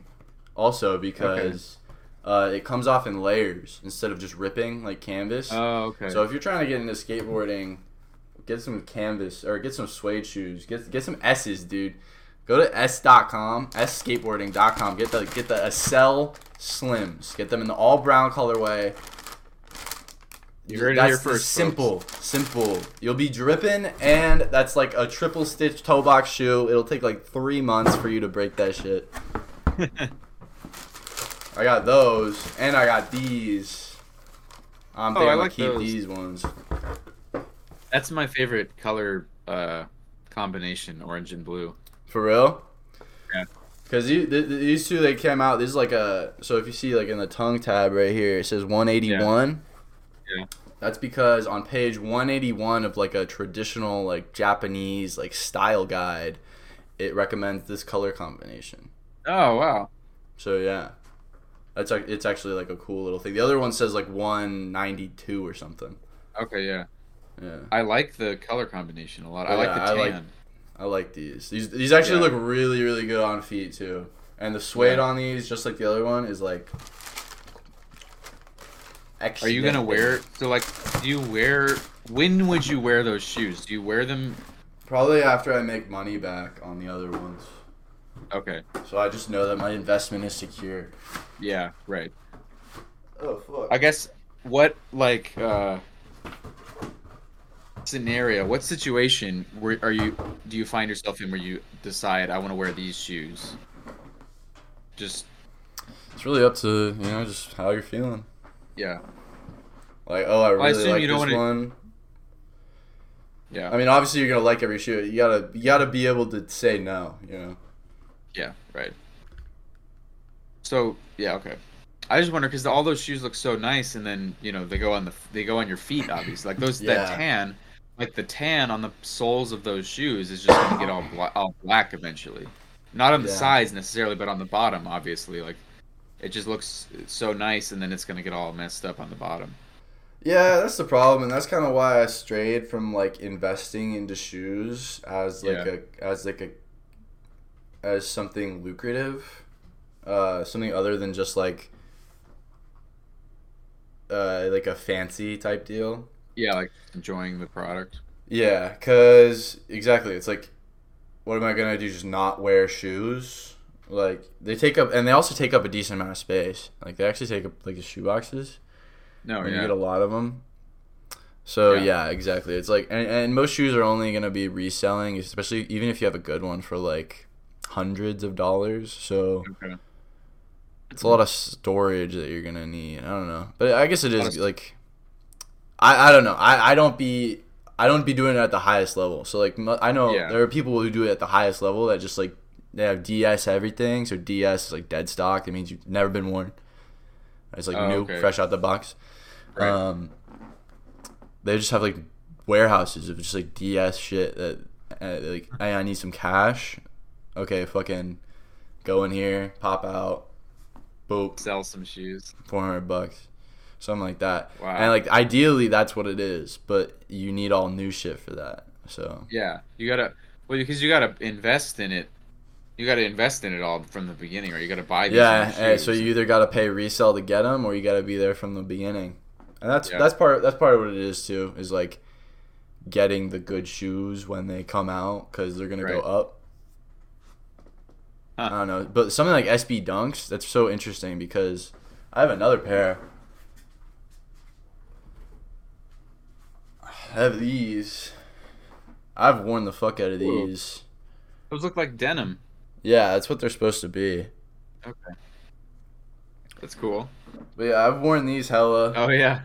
also because uh, it comes off in layers instead of just ripping like canvas. Oh, okay. So if you're trying to get into skateboarding, get some canvas or get some suede shoes. Get get some S's, dude. Go to s.com, sskateboarding.com. Get the get the Accel Slims. Get them in the all brown colorway. You heard it that's here first, Simple, simple. You'll be dripping, and that's like a triple stitch toe box shoe. It'll take like three months for you to break that shit. *laughs* I got those, and I got these. I'm Oh, thinking I I'm gonna like keep those. these ones. That's my favorite color uh, combination, orange and blue. For real? Yeah. Cause you, th- th- these two they came out. This is like a so if you see like in the tongue tab right here, it says 181. Yeah. That's because on page 181 of like a traditional like Japanese like style guide, it recommends this color combination. Oh wow. So yeah, that's like it's actually like a cool little thing. The other one says like 192 or something. Okay, yeah. Yeah, I like the color combination a lot. I like the I tan. like- I like these. These these actually Yeah. look really really good on feet too. And the suede on these, just like the other one, is like. Are you gonna wear? So like, do you wear? When would you wear those shoes? Do you wear them? Probably after I make money back on the other ones. Okay. So I just know that my investment is secure. Yeah. Right. Oh fuck. I guess what like uh scenario, what situation where are you do you find yourself in where you decide I want to wear these shoes? Just It's really up to you know just how you're feeling. yeah. Like oh I I really assume like you this don't wanna- one. Yeah. I mean obviously you're gonna like every shoe. You gotta you gotta be able to say no. You know. Yeah, right. So yeah, okay. I just wonder because all those shoes look so nice, and then you know they go on the they go on your feet, obviously. Like those Yeah. that tan, like the tan on the soles of those shoes is just gonna get all bla- all black eventually. Not on the Yeah. sides necessarily, but on the bottom, obviously. Like it just looks so nice, and then it's gonna get all messed up on the bottom. Yeah, that's the problem, and that's kind of why I strayed from like investing into shoes as like Yeah. a as like a as something lucrative, uh, something other than just like uh, like a fancy type deal. Yeah, like enjoying the product. Yeah, cause exactly, it's like, what am I gonna do? Just not wear shoes? Like they take up, and they also take up a decent amount of space. Like they actually take up like the shoe boxes. No, and you get a lot of them. So Yeah. yeah, exactly. It's like, and, and most shoes are only gonna be reselling, especially even if you have a good one for like hundreds of dollars. So okay. it's a lot of storage that you're gonna need. I don't know, but I guess it is like, I I don't know. I I don't be. I don't be doing it at the highest level. So like I know Yeah. there are people who do it at the highest level that just like they have DS everything. So DS is like dead stock. That means you've never been worn. It's like Oh, new, okay. fresh out the box. Right. Um, they just have like warehouses of just like DS shit that uh, like hey, I need some cash. Okay, fucking go in here, pop out, boop, Sell some shoes. four hundred bucks, something like that. Wow. And like ideally that's what it is, but you need all new shit for that. So Yeah, you gotta well because you gotta invest in it. You gotta invest in it all from the beginning, or you gotta buy. These yeah, so you either got to pay resell to get them, or you got to be there from the beginning. And that's Yeah. that's part that's part of what it is too. Is like getting the good shoes when they come out because they're gonna go up. Huh. I don't know, but something like SB Dunks that's so interesting because I have another pair. I have these. I've worn the fuck out of Ooh. these. those look like denim. Yeah, that's what they're supposed to be. Okay, that's cool. But yeah, I've worn these hella. Oh yeah,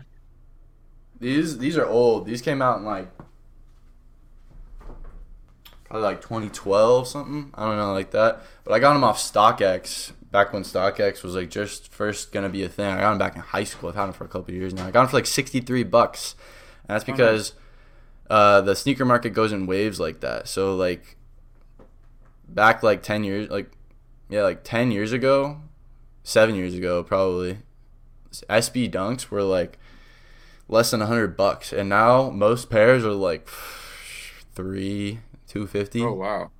These these are old. These came out in like probably like 2012 something. I don't know like that. But I got them off StockX back when StockX was like just first gonna be a thing. I got them back in high school. I've had them for a couple years now. I got them for like 63 bucks, and that's Oh, because uh, the sneaker market goes in waves like that. So like back like ten years, like yeah, like ten years ago, seven years ago probably, SB dunks were like less than a hundred bucks, and now most pairs are like *sighs* three two fifty. Oh wow.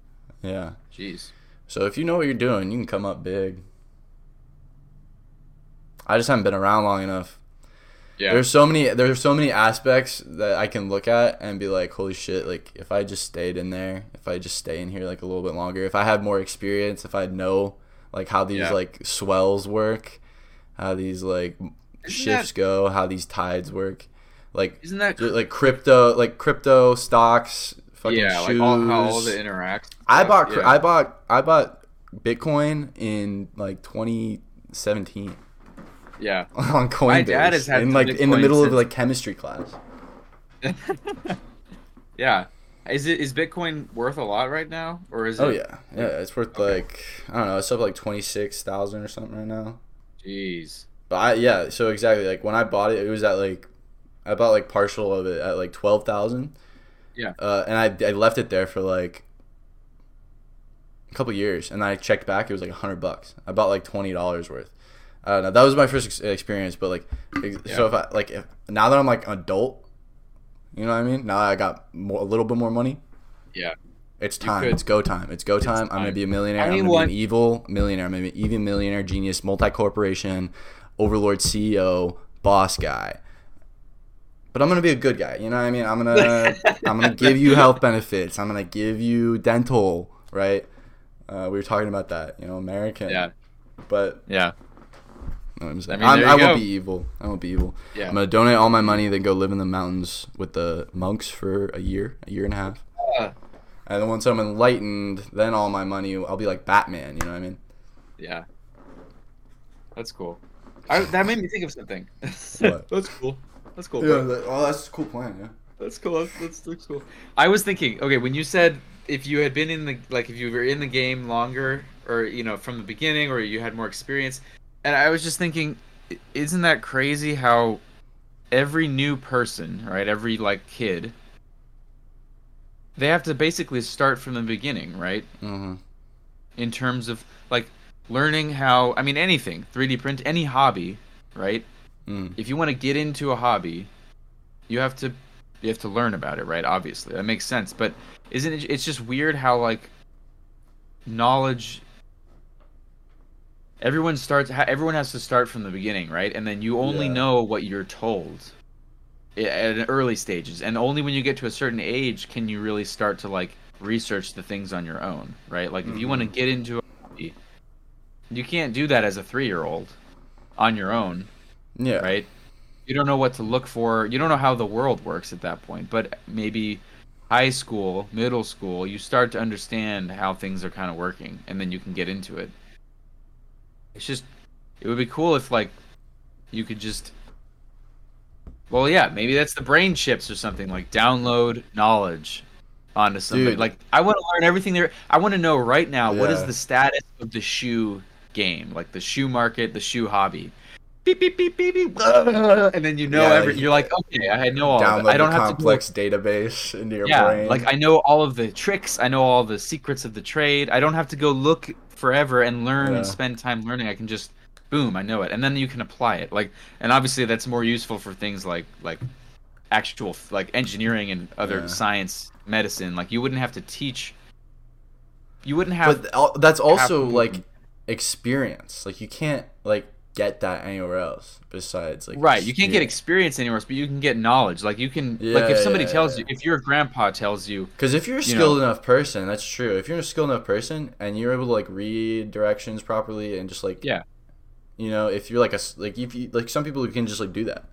Yeah. Jeez. So if you know what you're doing, you can come up big. I just haven't been around long enough. Yeah. There's so many there's so many aspects that I can look at and be like, holy shit, like if I just stayed in there, if I just stay in here like a little bit longer, if I had more experience, if I know like how these Yeah. like swells work, how these like shifts go, how these tides work. Like Isn't that like crypto like crypto stocks, fucking yeah, shoes. like all, how all the interacts. I bought yeah. I bought I bought Bitcoin in like 2017 yeah. *laughs* on Coinbase. My dad has had in like in the middle of like chemistry class. *laughs* yeah. Is it is Bitcoin worth a lot right now, or is Oh it? yeah, yeah. It's worth Okay. like I don't know. It's up like twenty six thousand or something right now. Jeez. But I yeah. So exactly like when I bought it, it was at like I bought like partial of it at like twelve thousand. Yeah. Uh, and I I left it there for like a couple years, and then I checked back. It was like a hundred bucks. I bought like twenty dollars worth. I don't know. That was my first ex- experience, but like, ex- so if I like if now that I'm like adult, you know what I mean? Now I got more, a little bit more money. Yeah. It's time. It's go time. It's go time. I'm gonna be a millionaire. I'm Anyone- gonna be an evil millionaire. I'm gonna be an evil millionaire, genius, multi corporation, overlord, CEO, boss guy. But I'm gonna be a good guy. You know what I mean? I'm gonna I'm gonna give you *laughs* health benefits. I'm gonna give you dental. Right? Uh, we were talking about that. You know, American. Yeah. But Yeah. You know what I'm saying? I mean, I won't be evil. I won't be evil. Yeah. I'm gonna donate all my money, then go live in the mountains with the monks for a year, a year and a half. Uh, And then once I'm enlightened, then all my money, I'll be like Batman. You know what I mean? yeah. That's cool. I, that made me think of something. *laughs* That's cool. That's cool. bro. oh, that's a cool plan. Yeah. That's cool. That's, that's, that's cool. I was thinking, okay, when you said if you had been in the like if you were in the game longer or you know from the beginning or you had more experience, and I was just thinking, isn't that crazy how every new person, right, every like kid, they have to basically start from the beginning, right? Mm-hmm. In terms of like learning how, I mean, anything, 3D print, any hobby, right? Mm. if you want to get into a hobby, you have to you have to learn about it, right? Obviously, that makes sense. But isn't it? It's just weird how like knowledge. Everyone starts. Everyone has to start from the beginning, right? And then you only Yeah. know what you're told at early stages, and only when you get to a certain age can you really start to like research the things on your own, right? Like if you want to Mhm. get into a hobby, you can't do that as a three-year-old on your own Yeah. right? You don't know what to look for. You don't know how the world works at that point. But maybe high school, middle school, you start to understand how things are kind of working, and then you can get into it. It's just, it would be cool if like you could just. Well, yeah, maybe that's the brain chips or something like download knowledge onto somebody. Dude. Like I want to learn everything there. I want to know right now what is the status of the shoe game, like the shoe market, the shoe hobby. Beep beep beep beep beep, and then you know Yeah, every. like, You're like, okay, I know all. Of Download it. I don't the have complex database into your to. Yeah, brain. like I know all of the tricks. I know all the secrets of the trade. I don't have to go look forever and learn Yeah. and spend time learning. I can just, boom, I know it, and then you can apply it. Like, and obviously that's more useful for things like like actual like engineering and other Yeah. science, medicine. Like you wouldn't have to teach. You wouldn't have. but uh, that's also have- like experience. Like you can't like get that anywhere else besides like right you can't get experience. anywhere else but you can get knowledge like you can like if somebody yeah, tells yeah. you if your grandpa tells you Because if you're a you skilled enough person, that's true. If you're a skilled enough person and you're able to like read directions properly and just like Yeah. you know, if you're like a like if you like some people who can just like do that.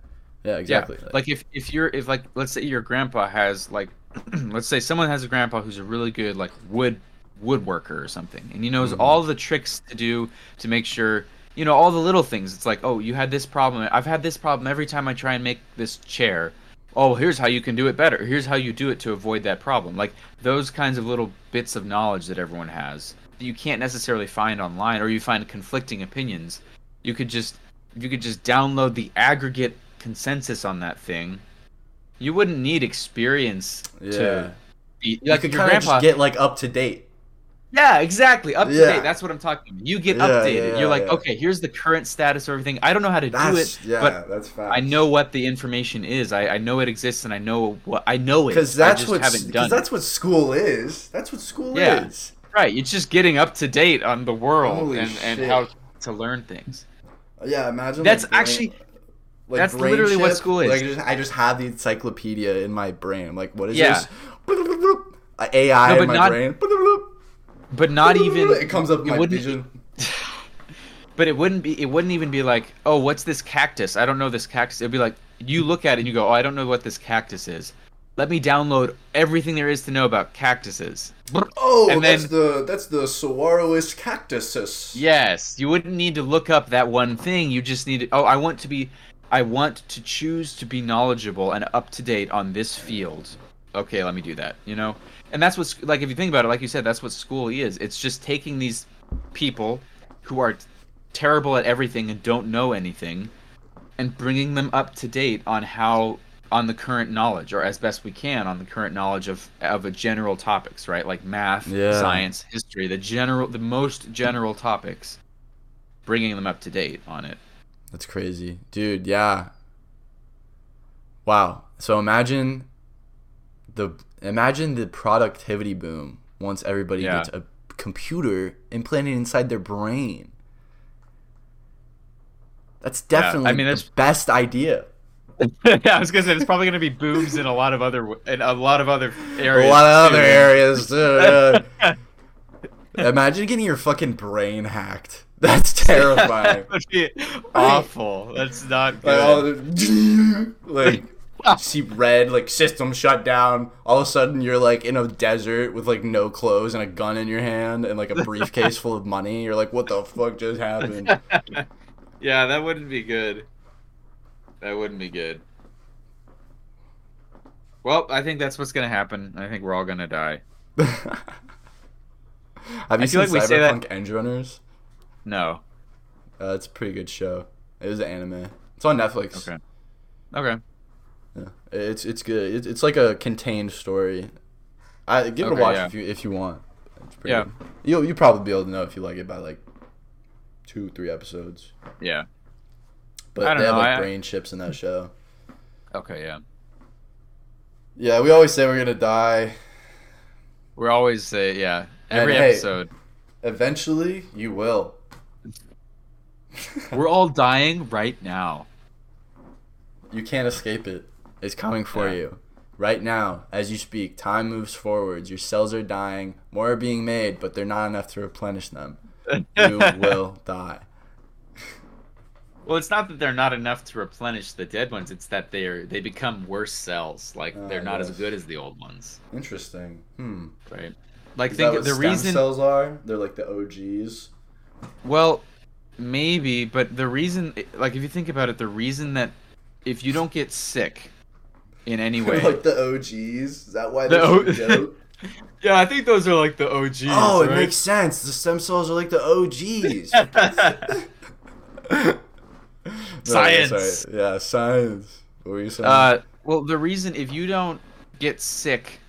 Yeah, exactly. Yeah. Like if if you're if like let's say your grandpa has like *clears throat* let's say someone has a grandpa who's a really good like wood woodworker or something and he knows Mhm. all the tricks to do to make sure you know all the little things it's like oh you had this problem i've had this problem every time i try and make this chair oh here's how you can do it better here's how you do it to avoid that problem like those kinds of little bits of knowledge that everyone has that you can't necessarily find online or you find conflicting opinions you could just you could just download the aggregate consensus on that thing you wouldn't need experience Yeah. to be You like could your kind of grandpa. just get like up to date. Yeah, exactly. Up to Yeah. date. That's what I'm talking about. You get Yeah, updated. yeah, You're like, okay, here's the current status of everything. I don't know how to do it, yeah, but that's fast. I know what the information is. I, I know it exists, and I know what I know it. because that's what haven't done because that's what school is. That's what school is. right. It's just getting up to date on the world Holy and, and how to learn things. Yeah, imagine. That's like, brain- actually- like that's literally what school is. Like just, I just have the encyclopedia in my brain. Like, what is this? *laughs* AI No, in my not- brain. *laughs* But not even It comes up my vision. *laughs* But it wouldn't be. It wouldn't even be like, oh, what's this cactus? I don't know this cactus. It'd be like you look at it and you go, oh, I don't know what this cactus is. Let me download everything there is to know about cactuses. Oh, And that's the that's the Saguaros cactuses. Yes, you wouldn't need to look up that one thing. You just need to. Oh, I want to be. I want to choose to be knowledgeable and up to date on this field. Okay, let me do that. You know, and that's what's like. If you think about it, like you said, that's what school is. It's just taking these people who are terrible at everything and don't know anything, and bringing them up to date on how on the current knowledge, or as best we can on the current knowledge of of a general topics, right? Like math, Yeah. science, history, the general, the most general topics, bringing them up to date on it. That's crazy, dude. Yeah. Wow. So imagine the imagine the productivity boom once everybody Yeah. gets a computer implanted inside their brain. That's Yeah, I definitely mean, the that's- best idea. *laughs* yeah, I was gonna say there's probably gonna be boobs in a lot of other in a lot of other areas. a lot of too. other areas *laughs* too. yeah. Imagine getting your fucking brain hacked. *laughs* That's terrifying. that awful. That's not good. like see red like system shut down all of a sudden you're like in a desert with like no clothes and a gun in your hand and like a briefcase full of money you're like what the fuck just happened *laughs* yeah, that wouldn't be good. That wouldn't be good. Well, I think that's what's gonna happen. I think we're all gonna die. *laughs* have I you feel seen like we say that- cyberpunk Edgerunners No. uh, it's a pretty good show it was an anime it's on netflix Okay. Okay. Yeah. it's it's good it's, it's like a contained story i give it a watch yeah. if you if you want it's pretty Yeah. good. you'll you probably be able to know if you like it by like two three episodes Yeah. But I don't they have like I- brain chips in that show. Okay. Yeah. Yeah, we always say we're gonna die. We're always say yeah. And Every hey- episode. Eventually, you will. We're all dying right now. You can't escape it. It's coming for Yeah. you. Right now, as you speak, time moves forwards. Your cells are dying. More are being made, but they're not enough to replenish them. You *laughs* will die. Well, it's not that they're not enough to replenish the dead ones. It's that they're they become worse cells. Like Ah, they're not as good as the old ones, Interesting. Hmm. right? Like Is think the reason. cells are? They're like the OGs. Well, maybe, but the reason, like if you think about it, the reason that if you don't get sick in any *laughs* way, like the OGs. Is that why The they're O- *laughs* yeah, I think those are like the OGs. Oh, it right? makes sense. The stem cells are like the OGs. *laughs* No, Science. sorry. Yeah, science. What were you saying? Uh, well, the reason if you don't get sick,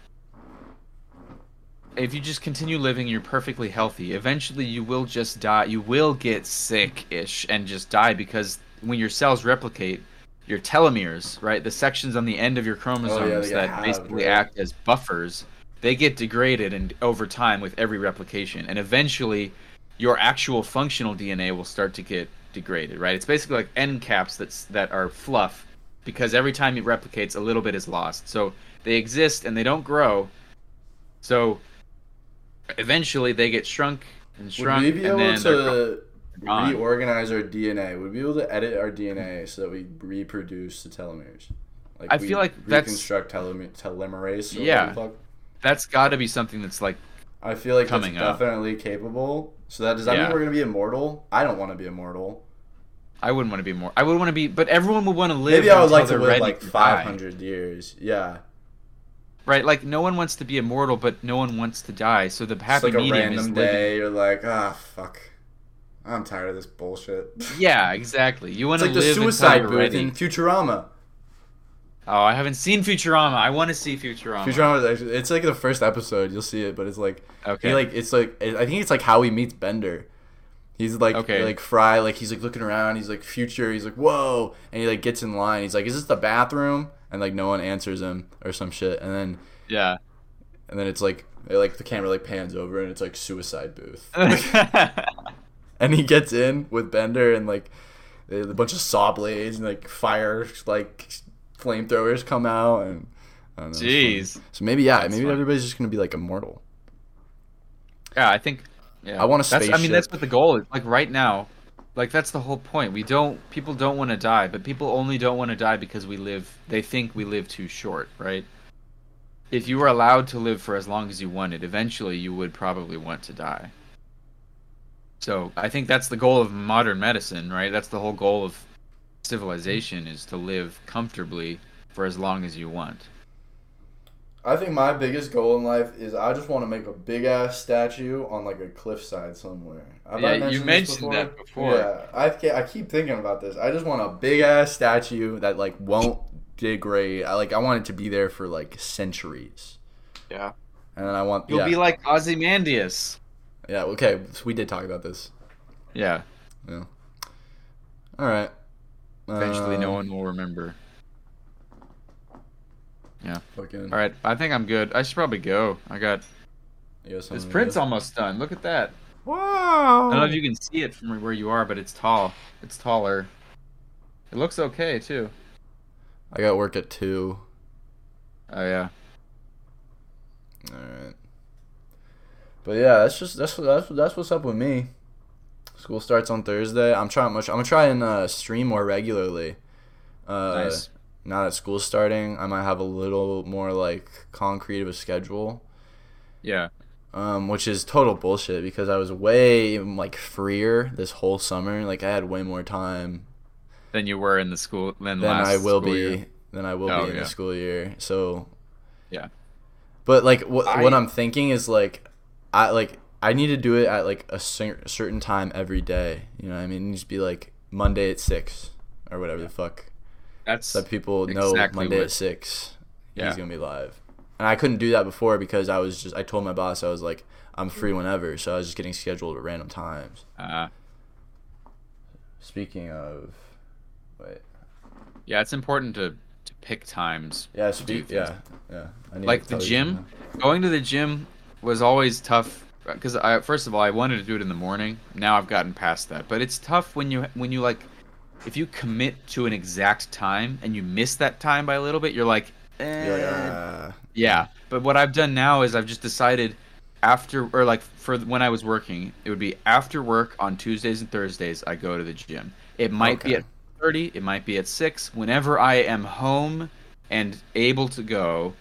if you just continue living, you're perfectly healthy. Eventually, you will just die. You will get sick-ish and just die because when your cells replicate, your telomeres, right, the sections on the end of your oh, chromosomes Oh, get that halved, basically right? act as buffers, they get degraded and over time with every replication, and eventually, your actual functional DNA will start to get degraded, right? It's basically like end caps that's that are fluff because every time it replicates, a little bit is lost. So they exist and they don't grow. So eventually they get shrunk and shrunk. Would we be and able then to gone. reorganize our DNA? Would we be able to edit our DNA so that we reproduce the telomeres? Like I we feel like that's- reconstruct telome- telomerase. Or Yeah. fuck? That's got to be something that's like I feel like Coming that's up. definitely capable. So that does that Yeah. mean we're gonna be immortal? I don't want to be immortal. I wouldn't want to be more. I would want to be, but everyone would want to live. Maybe I would like to live like to die. 500 years. Yeah, Right, like no one wants to be immortal, but no one wants to die. So the it's happy like a medium is random living. day. You're like, ah, fuck. I'm tired of this bullshit. Yeah, exactly. You want to like the suicide booth in Futurama. Oh, I haven't seen Futurama. I want to see Futurama. Futurama, actually, it's like the first episode. You'll see it, but it's like Okay. he like it's like I think it's like how he meets Bender. He's like Okay. like Fry, like he's like looking around. He's like future. He's like whoa, and he like gets in line. He's like, is this the bathroom? And like no one answers him or some shit. And then yeah. and then it's like it, like the camera like pans over and it's like suicide booth. *laughs* *laughs* and he gets in with Bender and like a bunch of saw blades and like fire like flamethrowers come out and I don't know. Jeez. So maybe yeah, That's maybe funny. everybody's just gonna be like immortal. Yeah, I think. Yeah. I want a That's, I mean, that's what the goal is. Like right now, like that's the whole point. We don't. People don't want to die, but people only don't want to die because we live. They think we live too short, right? If you were allowed to live for as long as you wanted, eventually you would probably want to die. So I think that's the goal of modern medicine, right? That's the whole goal of civilization is to live comfortably for as long as you want. I think my biggest goal in life is I just want to make a big ass statue on like a cliffside somewhere. Have I Yeah, you this mentioned that before. Yeah, I I keep thinking about this. I just want a big ass statue that like won't degrade. I like I want it to be there for like centuries. Yeah. And then I want You'll yeah, be like Ozymandias. Yeah okay. So we did talk about this. Yeah. Yeah. All right. Eventually, no Um, one will remember. Fucking, All right, I think I'm good. I should probably go. I got this print's almost done. Look at that. Wow. I don't know if you can see it from where you are, but it's tall. It's taller. It looks okay too. I got work at two. Oh yeah. All right. But yeah, that's just that's that's that's what's up with me. School starts on Thursday. I'm trying much. I'm gonna try and uh, stream more regularly. Uh, Nice. Now that school's starting, I might have a little more like concrete of a schedule. Yeah. Um, which is total bullshit because I was way like freer this whole summer. Like I had way more time Than you were in the school than than last I will be year. than I will Oh, be in yeah. the school year. So Yeah. But like what I- what I'm thinking is like I like I need to do it at like a cer- certain time every day. You know what I mean? It needs to be like Monday at 6 or whatever the fuck. That's So that people know Monday what- at 6 Yeah. he's going to be live. And I couldn't do that before because I was just I told my boss I was like I'm free whenever, so I was just getting scheduled at random times. uh, Speaking of wait. yeah. It's important to to pick times. Yeah, speak yeah. Yeah. I need Like the gym? Going to the gym was always tough because I first of all I wanted to do it in the morning. Now I've gotten past that, but it's tough when you when you like if you commit to an exact time and you miss that time by a little bit, you're like, eh, You're like, "Ah." yeah. But what I've done now is I've just decided after or like for when I was working, it would be after work on Tuesdays and Thursdays I go to the gym. It might be at 30, it might be at 6. Whenever I am home and able to go,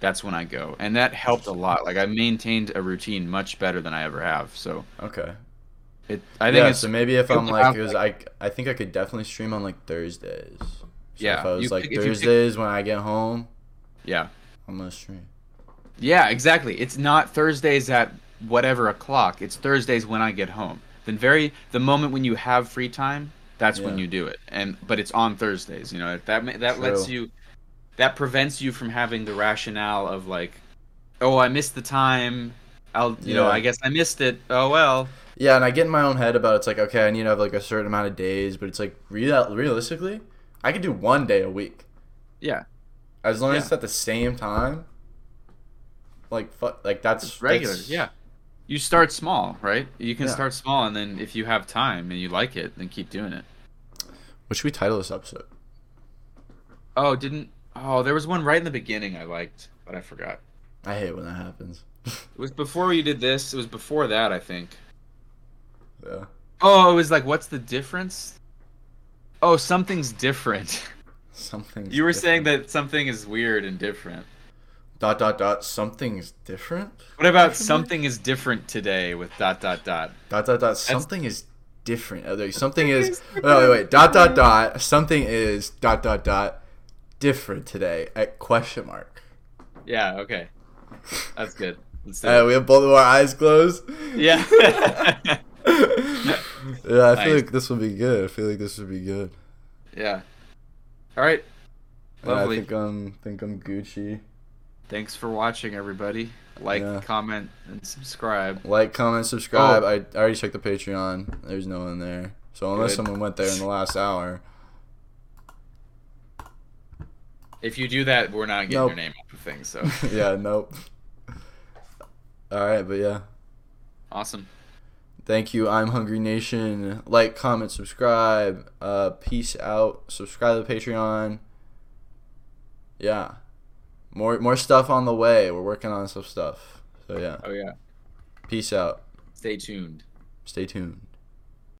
that's when I go. And that helped a lot. Like I maintained a routine much better than I ever have. So Okay. it I think yeah, it's so maybe if I'm like, have, because I, I think I could definitely stream on like Thursdays. So Yeah, if I was you like if pick- Thursdays when I get home, yeah. I'm gonna stream. Yeah, exactly. It's not Thursdays at whatever o'clock. It's Thursdays when I get home. Then very the moment when you have free time, that's when you do it. And but it's on Thursdays. You know that that lets you that prevents you from having the rationale of like, oh, I missed the time. I'll you know I guess I missed it. Oh well. Yeah, and I get in my own head about it's like okay, I need to have like a certain amount of days, but it's like real realistically, I could do one day a week Yeah, as long as it's at the same time. Like fuck, like that's it's regular. that's- Yeah. You start small, right? You can Yeah. start small, and then if you have time and you like it, then keep doing it. What should we title this episode? Oh, didn't? Oh, there was one right in the beginning I liked, but I forgot. I hate when that happens. It was before you did this. It was before that, I think. yeah. Oh, it was like, what's the difference? Oh, something's different. Something. You were saying that something is weird and different. dot dot dot something's different. What about Different? something is different today with dot dot dot? Dot dot dot. Something is different. Oh, Something is. No, wait, wait. Dot dot dot. Something is dot dot dot different today. At question mark. Yeah, okay. That's good. Uh, we have both of our eyes closed. Yeah. *laughs* yeah, I feel like this will be good. I feel like this would be good. yeah. All right. And I Lovely. think I'm think I'm Gucci. Thanks for watching, everybody. Like, Yeah. comment, and subscribe. Like, comment, subscribe. Oh. I, I already checked the Patreon. There's no one there. So unless Good. someone went there in the last hour, If you do that, we're not getting Nope. your name off of things. So *laughs* yeah, nope. All right, but yeah. awesome. Thank you. I'm Hungry Nation. Like, comment, subscribe. Uh, peace out. Subscribe to the Patreon. Yeah, more more stuff on the way. We're working on some stuff. So yeah, Oh yeah. peace out. Stay tuned. Stay tuned.